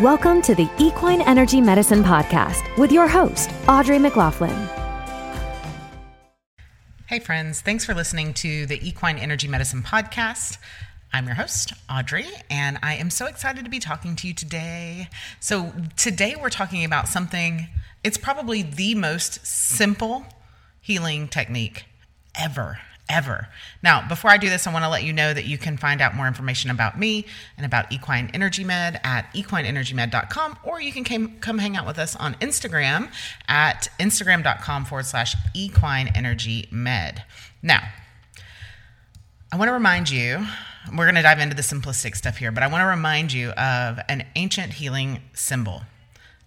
Welcome to the Equine Energy Medicine Podcast with your host, Audrey McLaughlin. Hey, friends. Thanks for listening to the Equine Energy Medicine Podcast. I'm your host, Audrey, and I am so excited to be talking to you today. So, today we're talking about something, it's probably the most simple healing technique ever Now, before I do this, I want to let you know that you can find out more information about me and about Equine Energy Med at equineenergymed.com, or you can came, come hang out with us on Instagram at instagram.com forward slash equine energy med. Now, I want to remind you, we're going to dive into the simplistic stuff here, but I want to remind you of an ancient healing symbol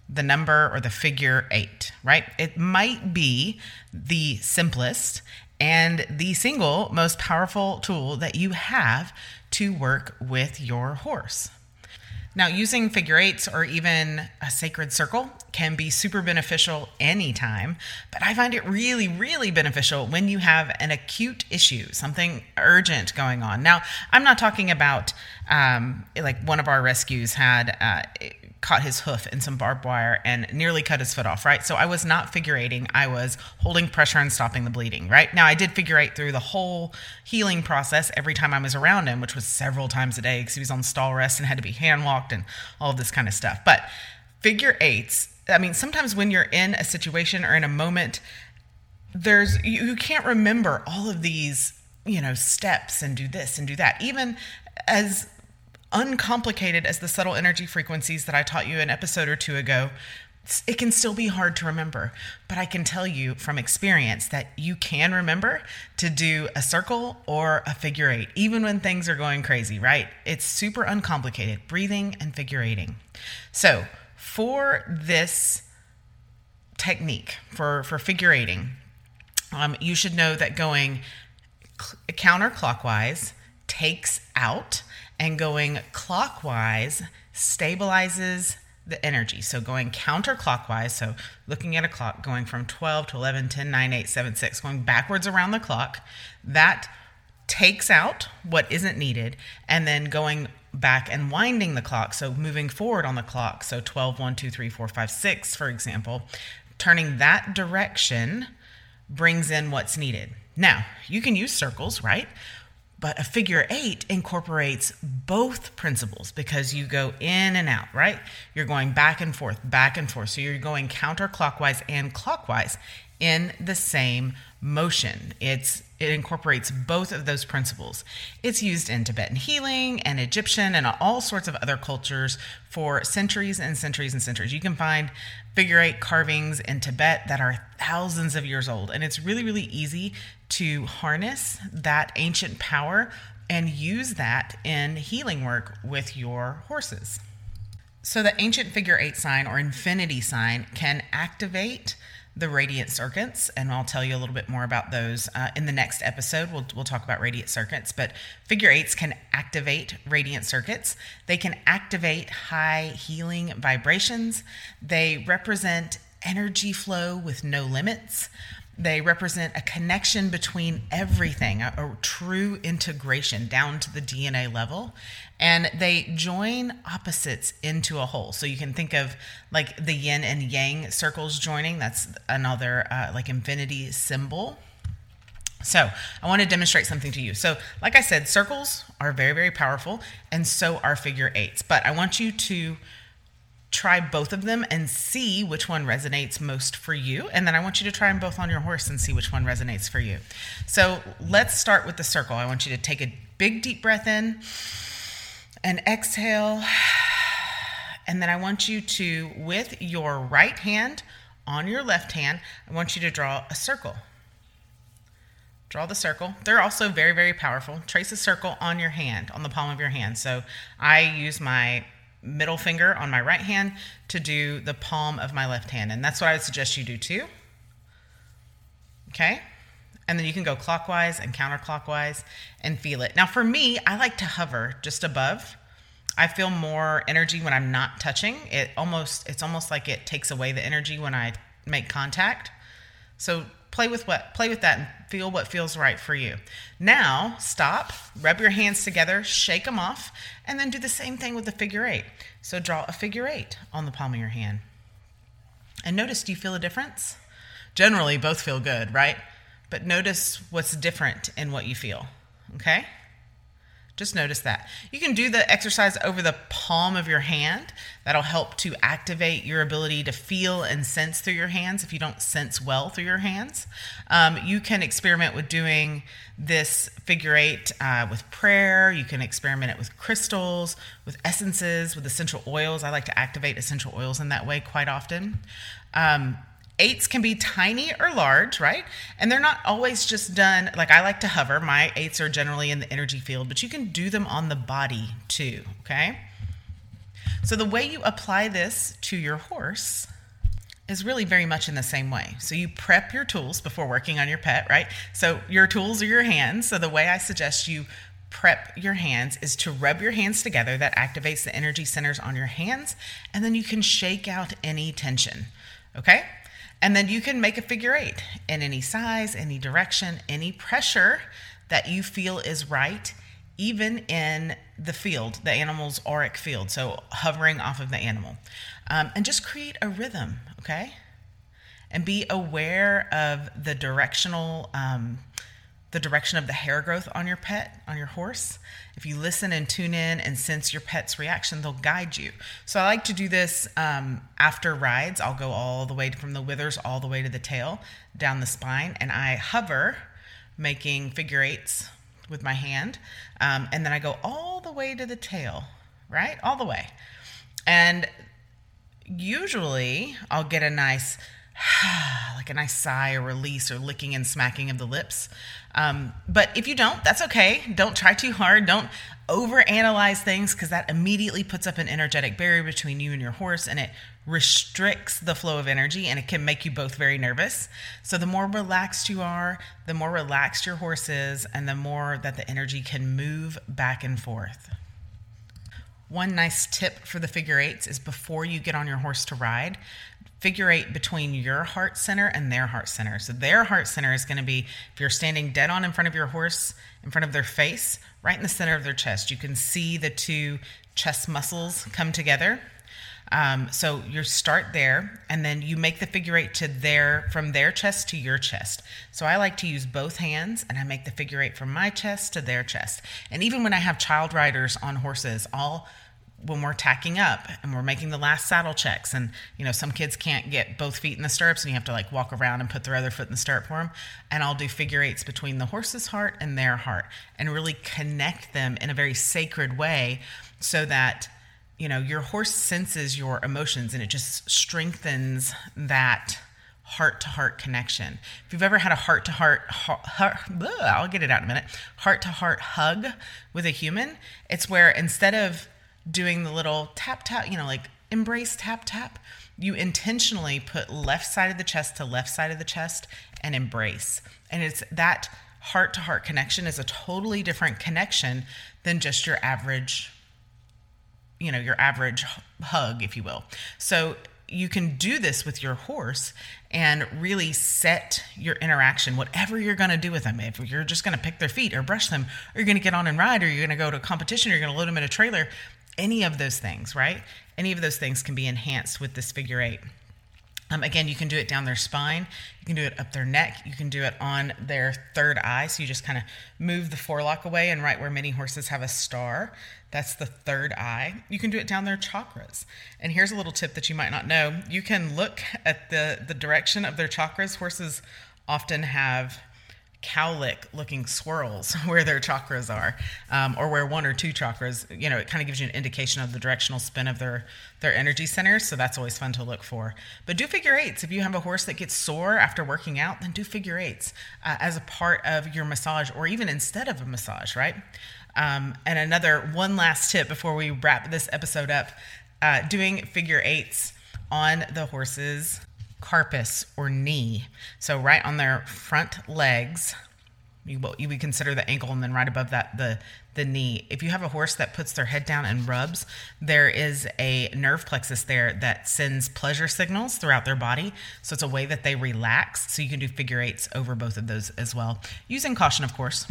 the number or the figure eight, right? It might be the simplest and the single most powerful tool that you have to work with your horse. Now, using figure eights or even a sacred circle can be super beneficial anytime, but I find it really, really beneficial when you have an acute issue, something urgent going on. Now, I'm not talking about um, like one of our rescues had. Uh, caught his hoof in some barbed wire and nearly cut his foot off, right? So I was not figure eighting. I was holding pressure and stopping the bleeding, right? Now I did figure eight through the whole healing process every time I was around him, which was several times a day because he was on stall rest and had to be hand walked and all of this kind of stuff. But figure eights, I mean, sometimes when you're in a situation or in a moment, there's you, you can't remember all of these you know steps and do this and do that even as uncomplicated as the subtle energy frequencies that I taught you an episode or two ago, it can still be hard to remember. But I can tell you from experience that you can remember to do a circle or a figure eight, even when things are going crazy, right? It's super uncomplicated breathing and figure eighting. So, for this technique, for, for figure eighting, um, you should know that going counterclockwise takes out and going clockwise stabilizes the energy. So going counterclockwise, so looking at a clock going from 12 to 11, 10, 9, 8, 7, 6, going backwards around the clock, that takes out what isn't needed, and then going back and winding the clock, so moving forward on the clock, so 12, 1, 2, 3, 4, 5, 6, for example, turning that direction brings in what's needed. Now, you can use circles, right? But a figure eight incorporates both principles because you go in and out, right? You're going back and forth, back and forth. So you're going counterclockwise and clockwise in the same motion. It's it incorporates both of those principles. It's used in Tibetan healing and Egyptian and all sorts of other cultures for centuries and centuries and centuries. You can find figure eight carvings in Tibet that are thousands of years old, and it's really, really easy to harness that ancient power and use that in healing work with your horses. So, the ancient figure eight sign or infinity sign can activate the radiant circuits, and I'll tell you a little bit more about those uh, in the next episode. We'll, we'll talk about radiant circuits, but figure eights can activate radiant circuits. They can activate high healing vibrations. They represent energy flow with no limits. They represent a connection between everything, a, a, true integration down to the DNA level. And they join opposites into a whole. So you can think of like the yin and yang circles joining. That's another uh, like infinity symbol. So I want to demonstrate something to you. So, like I said, circles are very, very powerful, and so are figure eights. But I want you to try both of them and see which one resonates most for you. And then I want you to try them both on your horse and see which one resonates for you. So let's start with the circle. I want you to take a big deep breath in and exhale. And then I want you to, with your right hand on your left hand, I want you to draw a circle. Draw the circle. They're also very, very powerful. Trace a circle on your hand, on the palm of your hand. So I use my middle finger on my right hand to do the palm of my left hand. And that's what I would suggest you do too. Okay? And then you can go clockwise and counterclockwise and feel it. Now, for me, I like to hover just above. I feel more energy when I'm not touching. It almost it's almost like it takes away the energy when I make contact. So play with what play with that and feel what feels right for you. Now, stop, rub your hands together, shake them off, and then do the same thing with the figure eight. So draw a figure eight on the palm of your hand. And notice, do you feel a difference? Generally, both feel good, right? But notice what's different in what you feel, okay? Just notice that. You can do the exercise over the palm of your hand. That'll help to activate your ability to feel and sense through your hands if you don't sense well through your hands. Um, you can experiment with doing this figure eight uh, with prayer. You can experiment it with crystals, with essences, with essential oils. I like to activate essential oils in that way quite often. Um, Eights can be tiny or large, right? And they're not always just done, like I like to hover. My eights are generally in the energy field, but you can do them on the body too, okay? So the way you apply this to your horse is really very much in the same way. So you prep your tools before working on your pet, right? So your tools are your hands. So the way I suggest you prep your hands is to rub your hands together. That activates the energy centers on your hands. And then you can shake out any tension. Okay? And then you can make a figure eight in any size, any direction, any pressure that you feel is right, even in the field, the animal's auric field. So hovering off of the animal. Um, and just create a rhythm, okay? And be aware of the directional um, the direction of the hair growth on your pet, on your horse. If you listen and tune in and sense your pet's reaction, they'll guide you. So I like to do this um, after rides. I'll go all the way from the withers all the way to the tail, down the spine, and I hover, making figure eights with my hand. Um, and then I go all the way to the tail, right? All the way. And usually I'll get a nice like a nice sigh or release or licking and smacking of the lips. Um, but if you don't, that's okay. Don't try too hard. Don't overanalyze things because that immediately puts up an energetic barrier between you and your horse and it restricts the flow of energy and it can make you both very nervous. So the more relaxed you are, the more relaxed your horse is, and the more that the energy can move back and forth. One nice tip for the figure eights is before you get on your horse to ride, figure eight between your heart center and their heart center. So their heart center is going to be if you're standing dead on in front of your horse, in front of their face, right in the center of their chest. You can see the two chest muscles come together. Um, so you start there, and then you make the figure eight to their from their chest to your chest. So I like to use both hands, and I make the figure eight from my chest to their chest. And even when I have child riders on horses, I'll when we're tacking up and we're making the last saddle checks. And you know some kids can't get both feet in the stirrups and you have to like walk around and put their other foot in the stirrup for them and i'll do figure eights between the horse's heart and their heart and really connect them in a very sacred way so that you know your horse senses your emotions and it just strengthens that heart to heart connection. If you've ever had a heart to heart, I'll get it out in a minute, heart to heart hug with a human, it's where instead of doing the little tap tap, you know, like embrace tap tap, you intentionally put left side of the chest to left side of the chest and embrace. And it's that heart to heart connection is a totally different connection than just your average you know, your average hug, if you will. So you can do this with your horse and really set your interaction, whatever you're going to do with them. If you're just going to pick their feet or brush them, or you're going to get on and ride, or you're going to go to a competition, or you're going to load them in a trailer, any of those things, right? Any of those things can be enhanced with this figure eight. Um, again, you can do it down their spine. You can do it up their neck. You can do it on their third eye. So you just kind of move the forelock away, and right where many horses have a star, that's the third eye. You can do it down their chakras. And here's a little tip that you might not know you can look at the, the direction of their chakras. Horses often have cowlick looking swirls where their chakras are um, or where one or two chakras you know it kind of gives you an indication of the directional spin of their their energy centers so that's always fun to look for. But do figure eights. If you have a horse that gets sore after working out then do figure eights uh, as a part of your massage or even instead of a massage right? Um, and another one last tip before we wrap this episode up uh, doing figure eights on the horses carpus or knee. So, right on their front legs, you, you would consider the ankle, and then right above that, the the knee. If you have a horse that puts their head down and rubs, there is a nerve plexus there that sends pleasure signals throughout their body. So it's a way that they relax. So you can do figure eights over both of those as well, using caution, of course.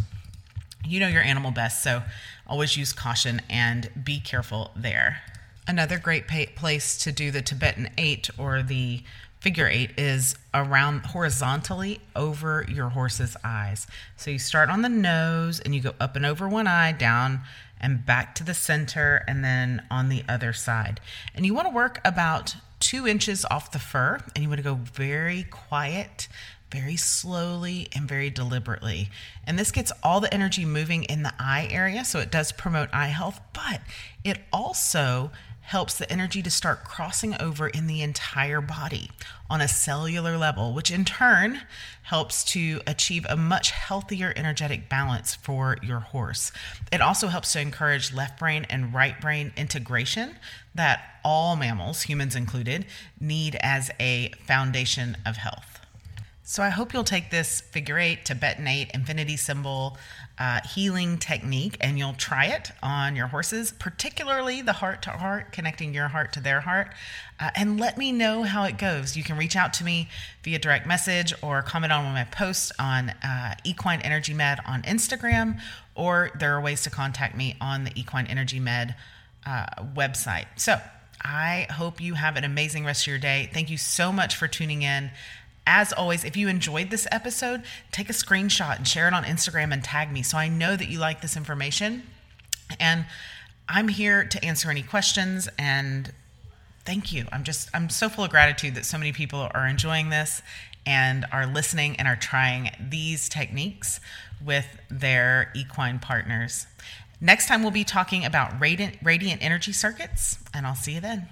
You know your animal best, so always use caution and be careful there. Another great place to do the Tibetan eight or the figure eight is around horizontally over your horse's eyes. So you start on the nose and you go up and over one eye, down and back to the center, and then on the other side. And you want to work about two inches off the fur, and you want to go very quiet, very slowly, and very deliberately. And this gets all the energy moving in the eye area, so it does promote eye health, but it also helps the energy to start crossing over in the entire body on a cellular level, which in turn helps to achieve a much healthier energetic balance for your horse. It also helps to encourage left brain and right brain integration that all mammals, humans included, need as a foundation of health. So I hope you'll take this figure eight, Tibetan eight, infinity symbol uh, healing technique and you'll try it on your horses, particularly the heart to heart, connecting your heart to their heart. Uh, and let me know how it goes. You can reach out to me via direct message or comment on one of my post on uh, Equine Energy Med on Instagram, or there are ways to contact me on the Equine Energy Med uh, website. So I hope you have an amazing rest of your day. Thank you so much for tuning in. As always, if you enjoyed this episode, take a screenshot and share it on Instagram and tag me so I know that you like this information. And I'm here to answer any questions and thank you. I'm just I'm so full of gratitude that so many people are enjoying this and are listening and are trying these techniques with their equine partners. Next time we'll be talking about radiant, radiant energy circuits and I'll see you then.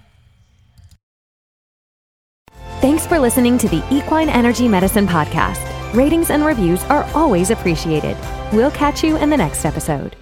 Thanks for listening to the Equine Energy Medicine Podcast. Ratings and reviews are always appreciated. We'll catch you in the next episode.